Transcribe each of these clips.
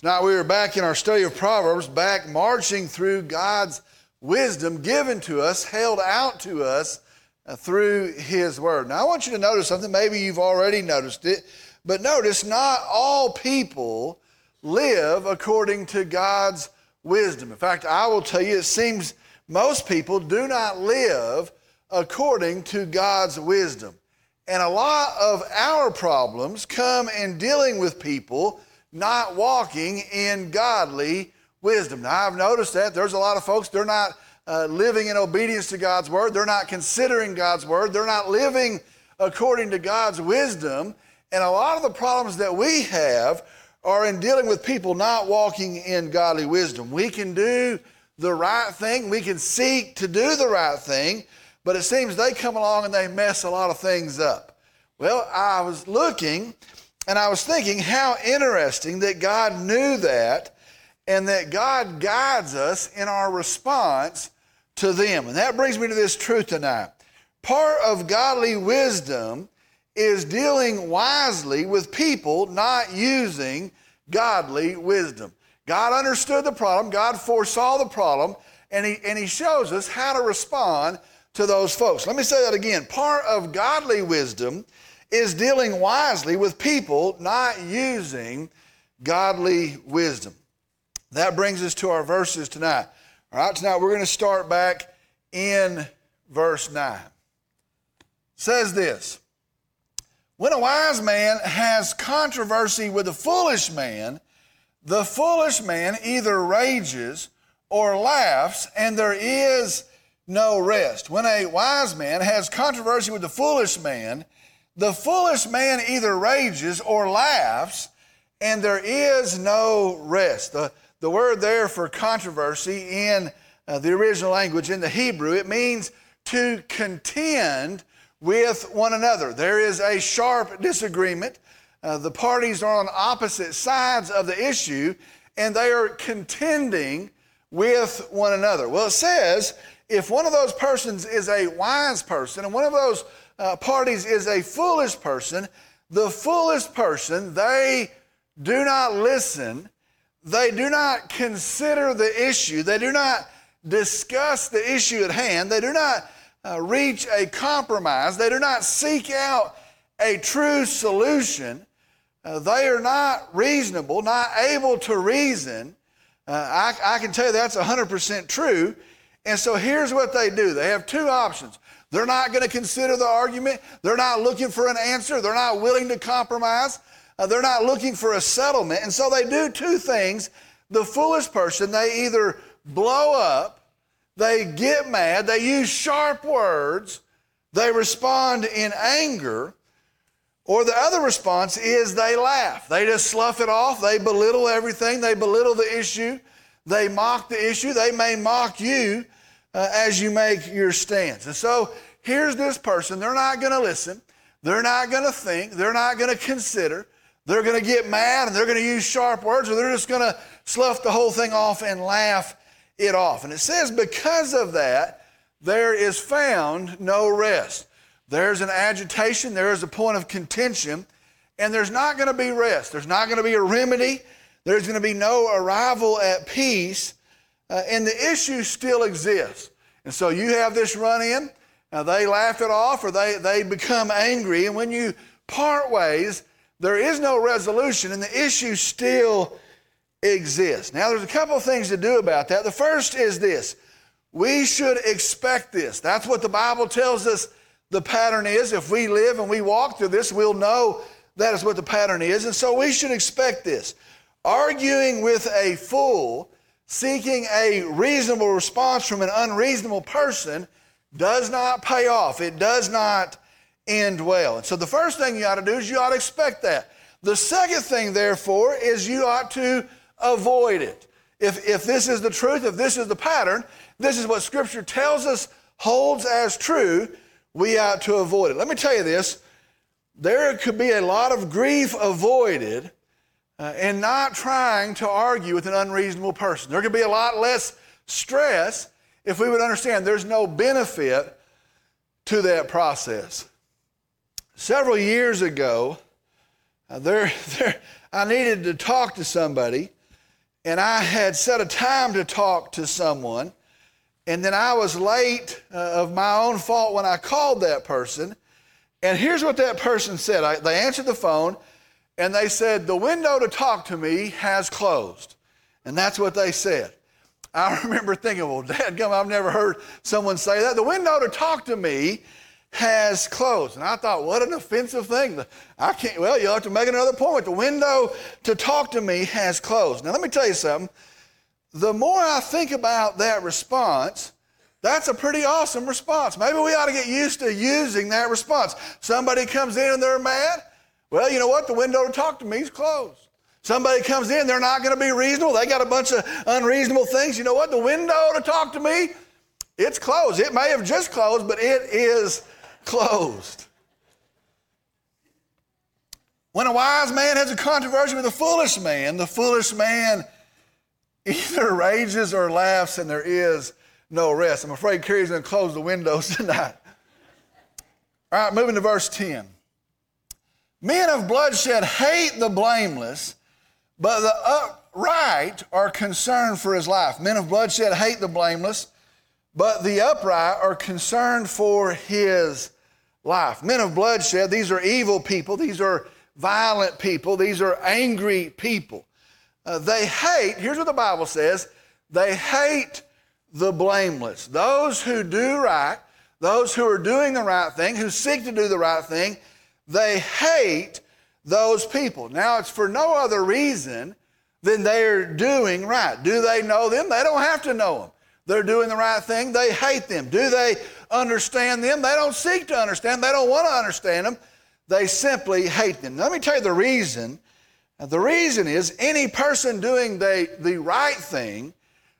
Tonight we are back in our study of Proverbs, back marching through God's wisdom given to us, held out to us uh, through His Word. Now I want you to notice something. Maybe you've already noticed it, but notice not all people live according to God's wisdom. In fact, I will tell you, it seems most people do not live according to God's wisdom. And a lot of our problems come in dealing with people not walking in godly wisdom. Now, I've noticed that there's a lot of folks, they're not uh, living in obedience to God's word, they're not considering God's word, they're not living according to God's wisdom. And a lot of the problems that we have are in dealing with people not walking in godly wisdom. We can do the right thing, we can seek to do the right thing, but it seems they come along and they mess a lot of things up. Well, I was looking and I was thinking how interesting that God knew that and that God guides us in our response to them. And that brings me to this truth tonight. Part of godly wisdom is dealing wisely with people not using godly wisdom. God understood the problem, God foresaw the problem, and he, and he shows us how to respond to those folks. Let me say that again. Part of godly wisdom is dealing wisely with people not using godly wisdom. That brings us to our verses tonight. All right, tonight we're going to start back in verse 9. It says this When a wise man has controversy with a foolish man, the foolish man either rages or laughs, and there is no rest. When a wise man has controversy with the foolish man, the foolish man either rages or laughs, and there is no rest. The, the word there for controversy in uh, the original language, in the Hebrew, it means to contend with one another. There is a sharp disagreement. Uh, the parties are on opposite sides of the issue, and they are contending with one another. Well, it says if one of those persons is a wise person, and one of those uh, parties is a foolish person, the foolish person, they do not listen, they do not consider the issue, they do not discuss the issue at hand, they do not uh, reach a compromise, they do not seek out a true solution. Uh, they are not reasonable, not able to reason. Uh, I, I, can tell you that's 100% true. And so here's what they do they have two options. They're not going to consider the argument. They're not looking for an answer. They're not willing to compromise. Uh, they're not looking for a settlement. And so they do two things. The foolish person, they either blow up, they get mad, they use sharp words, they respond in anger, or the other response is they laugh. They just slough it off. They belittle everything. They belittle the issue. They mock the issue. They may mock you uh, as you make your stance. And so here's this person. They're not going to listen. They're not going to think. They're not going to consider. They're going to get mad and they're going to use sharp words or they're just going to slough the whole thing off and laugh it off. And it says, because of that, there is found no rest. There's an agitation, there is a point of contention, and there's not going to be rest. There's not going to be a remedy. There's going to be no arrival at peace uh, and the issue still exists. And so you have this run in, now they laugh it off or they, they become angry, and when you part ways, there is no resolution, and the issue still exists. Now, there's a couple of things to do about that. The first is this we should expect this. That's what the Bible tells us the pattern is. If we live and we walk through this, we'll know that is what the pattern is. And so we should expect this. Arguing with a fool seeking a reasonable response from an unreasonable person does not pay off. It does not end well. And so the first thing you ought to do is you ought to expect that. The second thing, therefore, is you ought to avoid it. If, if this is the truth, if this is the pattern, this is what Scripture tells us holds as true, we ought to avoid it. Let me tell you this there could be a lot of grief avoided uh, and not trying to argue with an unreasonable person. There could be a lot less stress if we would understand there's no benefit to that process. Several years ago, uh, there, there, I needed to talk to somebody and I had set a time to talk to someone, and then I was late uh, of my own fault when I called that person. And here's what that person said I, they answered the phone, and they said, The window to talk to me has closed. And that's what they said. I remember thinking, well, Dad, I've never heard someone say that. The window to talk to me has closed. And I thought, what an offensive thing. I can't, well, you'll have to make another point. The window to talk to me has closed. Now, let me tell you something. The more I think about that response, that's a pretty awesome response. Maybe we ought to get used to using that response. Somebody comes in and they're mad. Well, you know what? The window to talk to me is closed. Somebody comes in, they're not going to be reasonable. They got a bunch of unreasonable things. You know what? The window to talk to me, it's closed. It may have just closed, but it is closed. When a wise man has a controversy with a foolish man, the foolish man either rages or laughs, and there is no rest. I'm afraid Carrie's going to close the windows tonight. All right, moving to verse 10. Men of bloodshed hate the blameless, but the upright are concerned for his life. Men of bloodshed hate the blameless, but the upright are concerned for his life. Men of bloodshed, these are evil people, these are violent people, these are angry people. Uh, they hate, here's what the Bible says they hate the blameless. Those who do right, those who are doing the right thing, who seek to do the right thing, they hate those people. Now, it's for no other reason than they're doing right. Do they know them? They don't have to know them. They're doing the right thing. They hate them. Do they understand them? They don't seek to understand. They don't want to understand them. They simply hate them. Let me tell you the reason. The reason is any person doing the, the right thing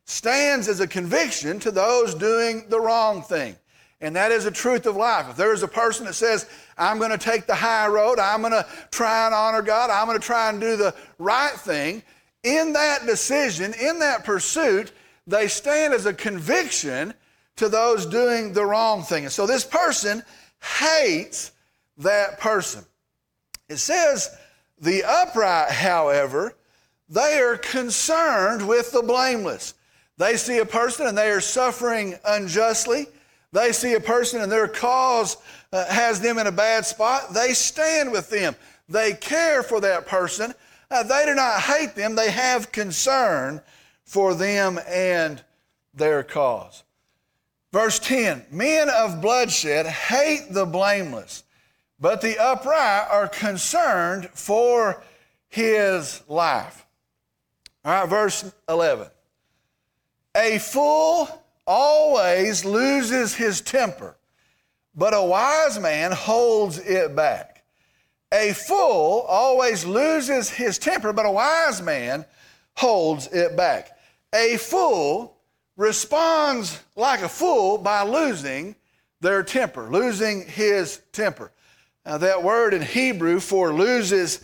stands as a conviction to those doing the wrong thing. And that is a truth of life. If there's a person that says, I'm going to take the high road, I'm going to try and honor God, I'm going to try and do the right thing, in that decision, in that pursuit, they stand as a conviction to those doing the wrong thing. And so this person hates that person. It says, the upright, however, they are concerned with the blameless. They see a person and they are suffering unjustly. They see a person and their cause uh, has them in a bad spot. They stand with them. They care for that person. Uh, they do not hate them. They have concern for them and their cause. Verse 10 Men of bloodshed hate the blameless, but the upright are concerned for his life. All right, verse 11. A fool always loses his temper, but a wise man holds it back. A fool always loses his temper, but a wise man holds it back. A fool responds like a fool by losing their temper, losing his temper. Now, that word in Hebrew for loses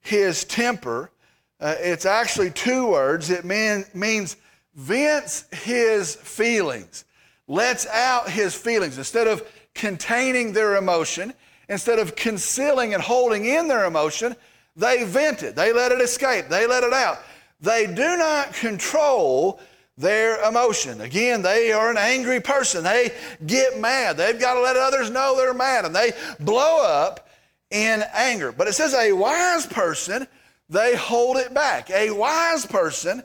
his temper, uh, it's actually two words. It mean, means vents his feelings, lets out his feelings. Instead of containing their emotion, instead of concealing and holding in their emotion, they vent it. They let it escape. They let it out. They do not control their emotion. Again, they are an angry person. They get mad. They've got to let others know they're mad and they blow up in anger. But it says a wise person, they hold it back. A wise person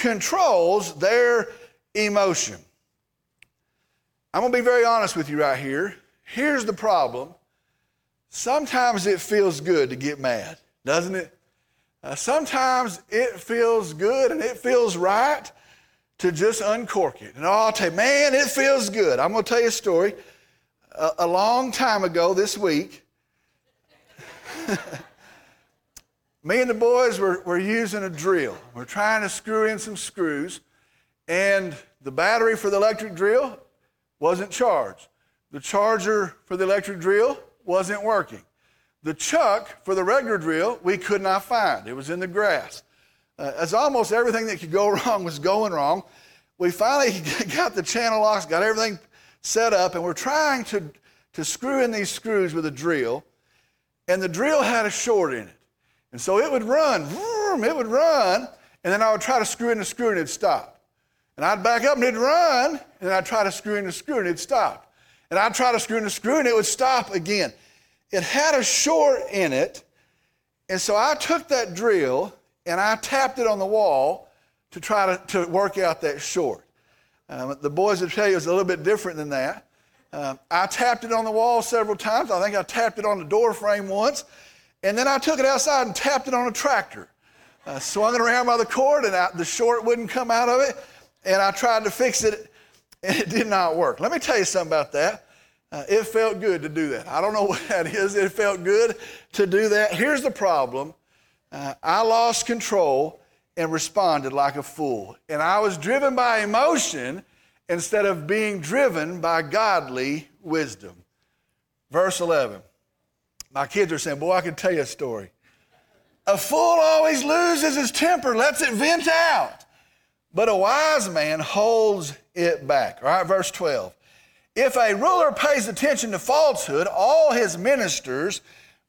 controls their emotion. I'm going to be very honest with you right here. Here's the problem. Sometimes it feels good to get mad, doesn't it? Uh, sometimes it feels good and it feels right to just uncork it. And I'll tell you, man, it feels good. I'm going to tell you a story. A, a long time ago this week, me and the boys were, were using a drill. We're trying to screw in some screws, and the battery for the electric drill wasn't charged. The charger for the electric drill wasn't working. The chuck for the regular drill we could not find. It was in the grass. Uh, as almost everything that could go wrong was going wrong, we finally got the channel locks, got everything set up, and we're trying to, to screw in these screws with a drill, and the drill had a short in it. And so it would run, vroom, it would run, and then I would try to screw in the screw and it'd stop. And I'd back up and it'd run, and then I'd try to screw in the screw and it'd stop. And I'd try to screw in the screw and it would stop again. It had a short in it, and so I took that drill and I tapped it on the wall to try to, to work out that short. Um, the boys would tell you it's a little bit different than that. Uh, I tapped it on the wall several times. I think I tapped it on the door frame once. And then I took it outside and tapped it on a tractor. I swung it around by the cord, and I, the short wouldn't come out of it. And I tried to fix it, and it did not work. Let me tell you something about that. Uh, it felt good to do that. I don't know what that is. It felt good to do that. Here's the problem uh, I lost control and responded like a fool. And I was driven by emotion instead of being driven by godly wisdom. Verse 11. My kids are saying, Boy, I can tell you a story. A fool always loses his temper, lets it vent out. But a wise man holds it back. All right, verse 12. If a ruler pays attention to falsehood, all his ministers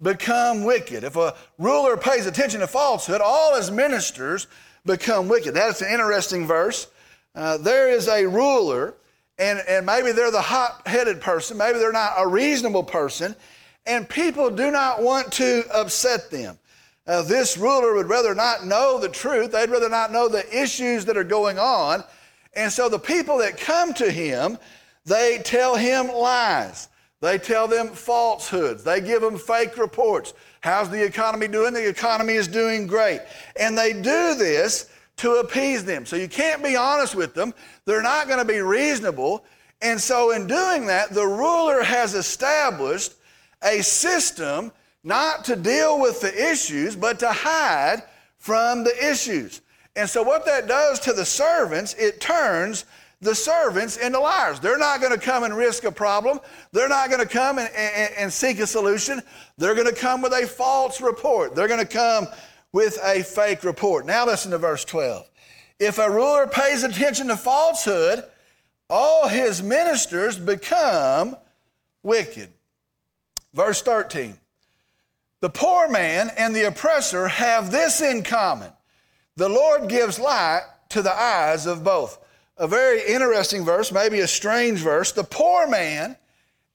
become wicked. If a ruler pays attention to falsehood, all his ministers become wicked. That's an interesting verse. Uh, there is a ruler, and, and maybe they're the hot headed person, maybe they're not a reasonable person, and people do not want to upset them. Uh, this ruler would rather not know the truth, they'd rather not know the issues that are going on. And so the people that come to him, they tell him lies. They tell them falsehoods. They give them fake reports. How's the economy doing? The economy is doing great. And they do this to appease them. So you can't be honest with them. They're not going to be reasonable. And so, in doing that, the ruler has established a system not to deal with the issues, but to hide from the issues. And so, what that does to the servants, it turns the servants into liars. They're not going to come and risk a problem. They're not going to come and, and, and seek a solution. They're going to come with a false report. They're going to come with a fake report. Now, listen to verse 12. If a ruler pays attention to falsehood, all his ministers become wicked. Verse 13. The poor man and the oppressor have this in common the Lord gives light to the eyes of both a very interesting verse, maybe a strange verse. The poor man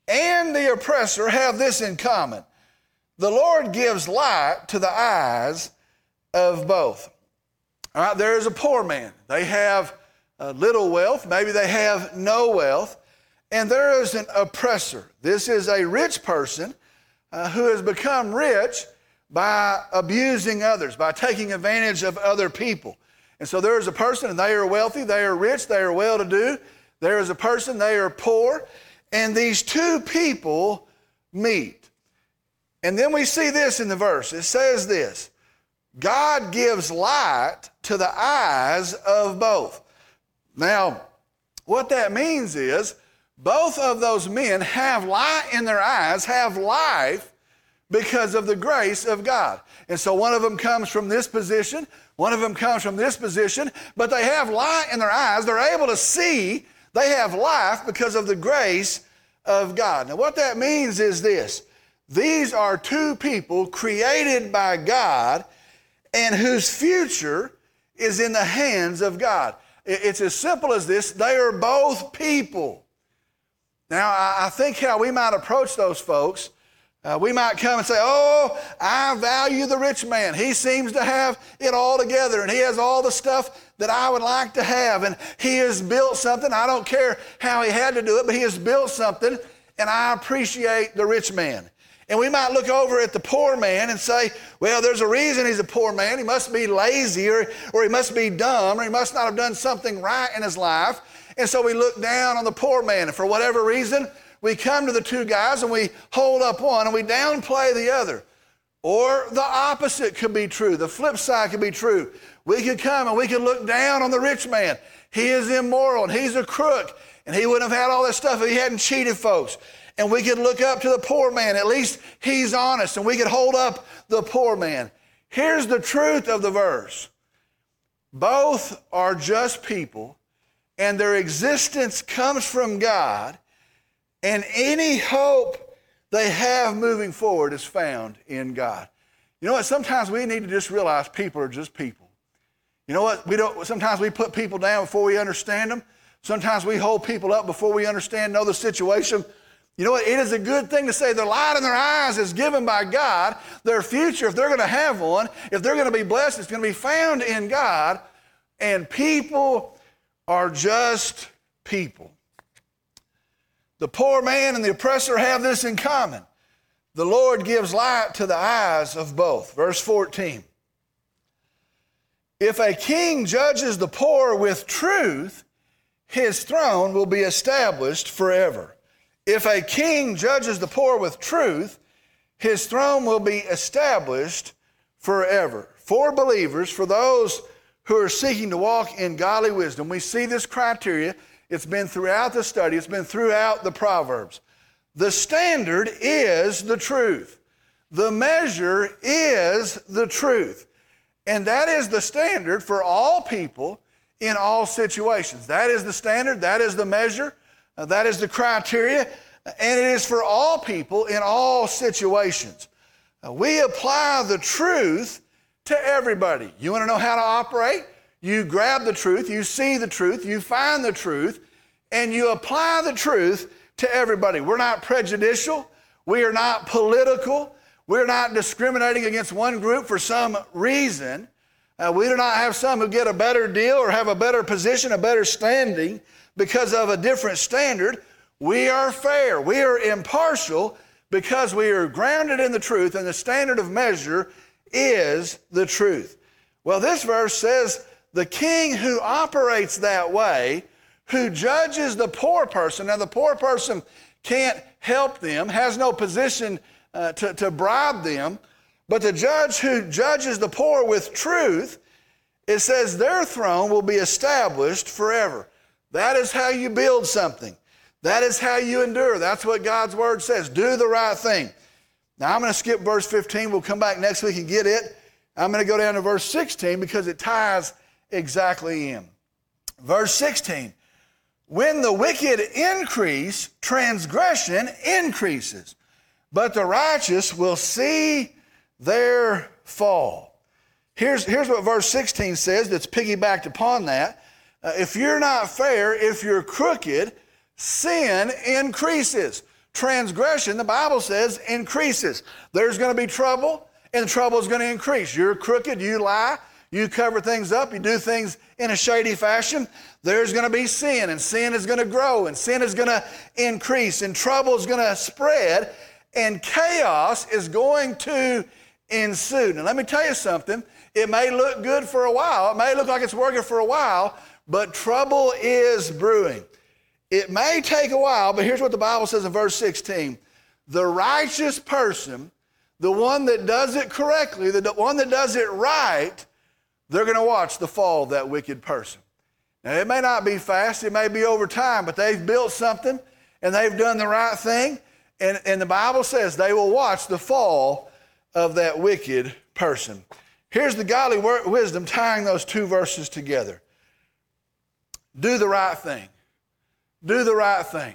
and the oppressor have this in common the Lord gives light to the eyes of both. All right, there is a poor man. They have uh, little wealth, maybe they have no wealth, and there is an oppressor. This is a rich person uh, who has become rich by abusing others, by taking advantage of other people. And so there is a person, and they are wealthy, they are rich, they are well to do. There is a person, they are poor. And these two people meet. And then we see this in the verse. It says this God gives light to the eyes of both. Now, what that means is both of those men have light in their eyes, have life because of the grace of God. And so one of them comes from this position, one of them comes from this position, but they have light in their eyes. They're able to see. They have life because of the grace of God. Now, what that means is this these are two people created by God and whose future is in the hands of God. It's as simple as this they are both people. Now, I think how we might approach those folks uh, we might come and say, Oh, I value the rich man. He seems to have it all together and he has all the stuff that I would like to have. And he has built something. I don't care how he had to do it, but he has built something and I appreciate the rich man. And we might look over at the poor man and say, well, there's a reason he's a poor man. He must be lazy or, or he must be dumb or he must not have done something right in his life. And so we look down on the poor man. And for whatever reason, we come to the two guys and we hold up one and we downplay the other. Or the opposite could be true. The flip side could be true. We could come and we could look down on the rich man. He is immoral and he's a crook and he wouldn't have had all that stuff if he hadn't cheated folks. And we could look up to the poor man. At least he's honest and we could hold up the poor man. Here's the truth of the verse both are just people and their existence comes from God and any hope they have moving forward is found in God. You know what? Sometimes we need to just realize people are just people. You know what? We don't, sometimes we put people down before we understand them. Sometimes we hold people up before we understand, know the situation. You know what? It is a good thing to say the light in their eyes is given by God. Their future, if they're going to have one, if they're going to be blessed, it's going to be found in God. And people are just people. The poor man and the oppressor have this in common. The Lord gives light to the eyes of both. Verse 14. If a king judges the poor with truth, his throne will be established forever. If a king judges the poor with truth, his throne will be established forever. For believers, for those who are seeking to walk in godly wisdom, we see this criteria. It's been throughout the study, it's been throughout the Proverbs. The standard is the truth. The measure is the truth. And that is the standard for all people in all situations. That is the standard, that is the measure. Uh, that is the criteria, and it is for all people in all situations. Uh, we apply the truth to everybody. You want to know how to operate? You grab the truth, you see the truth, you find the truth, and you apply the truth to everybody. We're not prejudicial, we are not political, we're not discriminating against one group for some reason. Uh, we do not have some who get a better deal or have a better position, a better standing because of a different standard. We are fair. We are impartial because we are grounded in the truth, and the standard of measure is the truth. Well, this verse says the king who operates that way, who judges the poor person, now the poor person can't help them, has no position uh, to, to bribe them, but the judge who judges the poor with truth, it says their throne will be established forever. That is how you build something. That is how you endure. That's what God's word says. Do the right thing. Now, I'm going to skip verse 15. We'll come back next week and get it. I'm going to go down to verse 16 because it ties exactly in. Verse 16 When the wicked increase, transgression increases, but the righteous will see their fall. Here's, here's what verse 16 says that's piggybacked upon that. Uh, if you're not fair, if you're crooked, sin increases. Transgression, the Bible says, increases. There's going to be trouble, and trouble is going to increase. You're crooked, you lie, you cover things up, you do things in a shady fashion. There's going to be sin, and sin is going to grow, and sin is going to increase, and trouble is going to spread, and chaos is going to ensue. Now, let me tell you something. It may look good for a while, it may look like it's working for a while, but trouble is brewing. It may take a while, but here's what the Bible says in verse 16 the righteous person, the one that does it correctly, the one that does it right, they're going to watch the fall of that wicked person. Now, it may not be fast, it may be over time, but they've built something and they've done the right thing. And, and the Bible says they will watch the fall of that wicked person. Here's the godly wisdom tying those two verses together do the right thing. Do the right thing.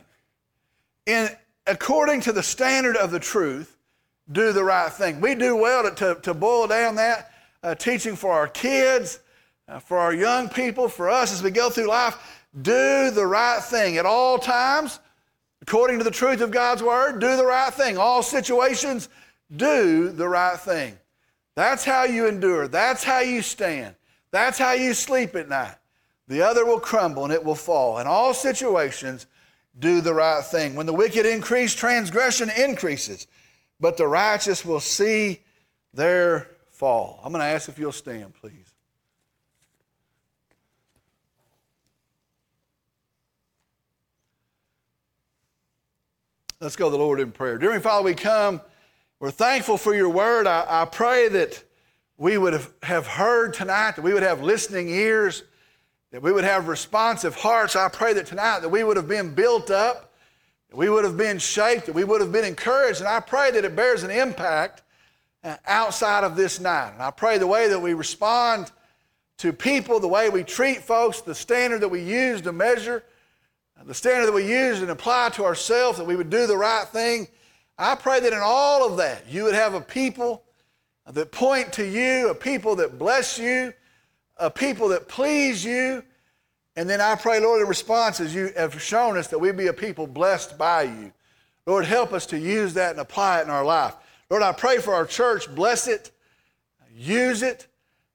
In, according to the standard of the truth, do the right thing. We do well to, to, to boil down that uh, teaching for our kids, uh, for our young people, for us as we go through life. Do the right thing at all times, according to the truth of God's word. Do the right thing. All situations, do the right thing. That's how you endure. That's how you stand. That's how you sleep at night the other will crumble and it will fall. In all situations, do the right thing. When the wicked increase, transgression increases, but the righteous will see their fall. I'm going to ask if you'll stand, please. Let's go to the Lord in prayer. Dear Father, we come. We're thankful for your word. I, I pray that we would have, have heard tonight, that we would have listening ears that we would have responsive hearts. I pray that tonight that we would have been built up, that we would have been shaped, that we would have been encouraged. And I pray that it bears an impact uh, outside of this night. And I pray the way that we respond to people, the way we treat folks, the standard that we use to measure, uh, the standard that we use and apply to ourselves, that we would do the right thing. I pray that in all of that, you would have a people that point to you, a people that bless you, a people that please you. And then I pray, Lord, in response, as you have shown us, that we be a people blessed by you. Lord, help us to use that and apply it in our life. Lord, I pray for our church. Bless it, use it,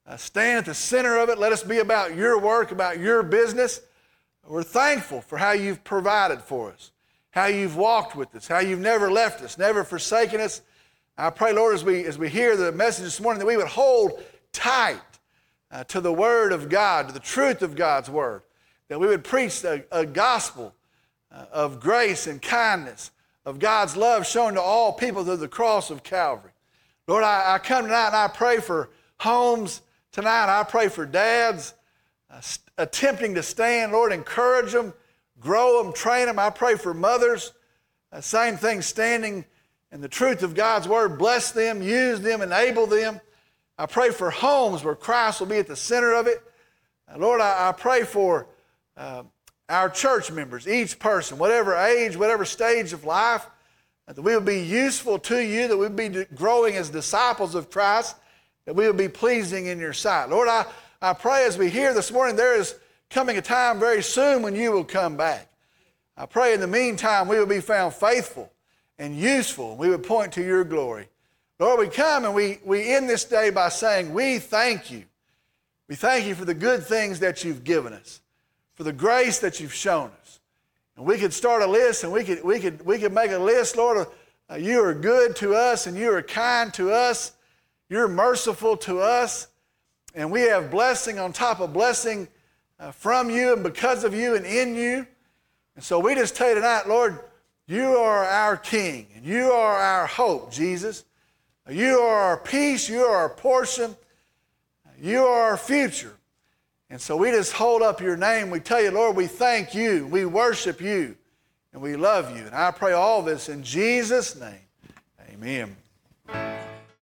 uh, stand at the center of it. Let us be about your work, about your business. We're thankful for how you've provided for us, how you've walked with us, how you've never left us, never forsaken us. I pray, Lord, as we, as we hear the message this morning, that we would hold tight uh, to the Word of God, to the truth of God's Word, that we would preach a, a gospel uh, of grace and kindness, of God's love shown to all people through the cross of Calvary. Lord, I, I come tonight and I pray for homes tonight. I pray for dads uh, attempting to stand. Lord, encourage them, grow them, train them. I pray for mothers. Uh, same thing, standing in the truth of God's word. Bless them, use them, enable them. I pray for homes where Christ will be at the center of it. Lord, I, I, pray for uh, our church members, each person, whatever age, whatever stage of life, that we will be useful to you, that we will be growing as disciples of Christ, that we will be pleasing in your sight. Lord, I, I pray as we hear this morning, there is coming a time very soon when you will come back. I pray in the meantime we will be found faithful and useful. And we would point to your glory. Lord, we come and we, we end this day by saying, We thank you. We thank you for the good things that you've given us, for the grace that you've shown us. And we could start a list and we could, we could, we could make a list, Lord, uh, you are good to us and you are kind to us. You're merciful to us. And we have blessing on top of blessing uh, from you and because of you and in you. And so we just tell you tonight, Lord, you are our King and you are our hope, Jesus. You are our peace. You are our portion. You are our future. And so we just hold up your name. We tell you, Lord, we thank you. We worship you. And we love you. And I pray all this in Jesus' name. Amen.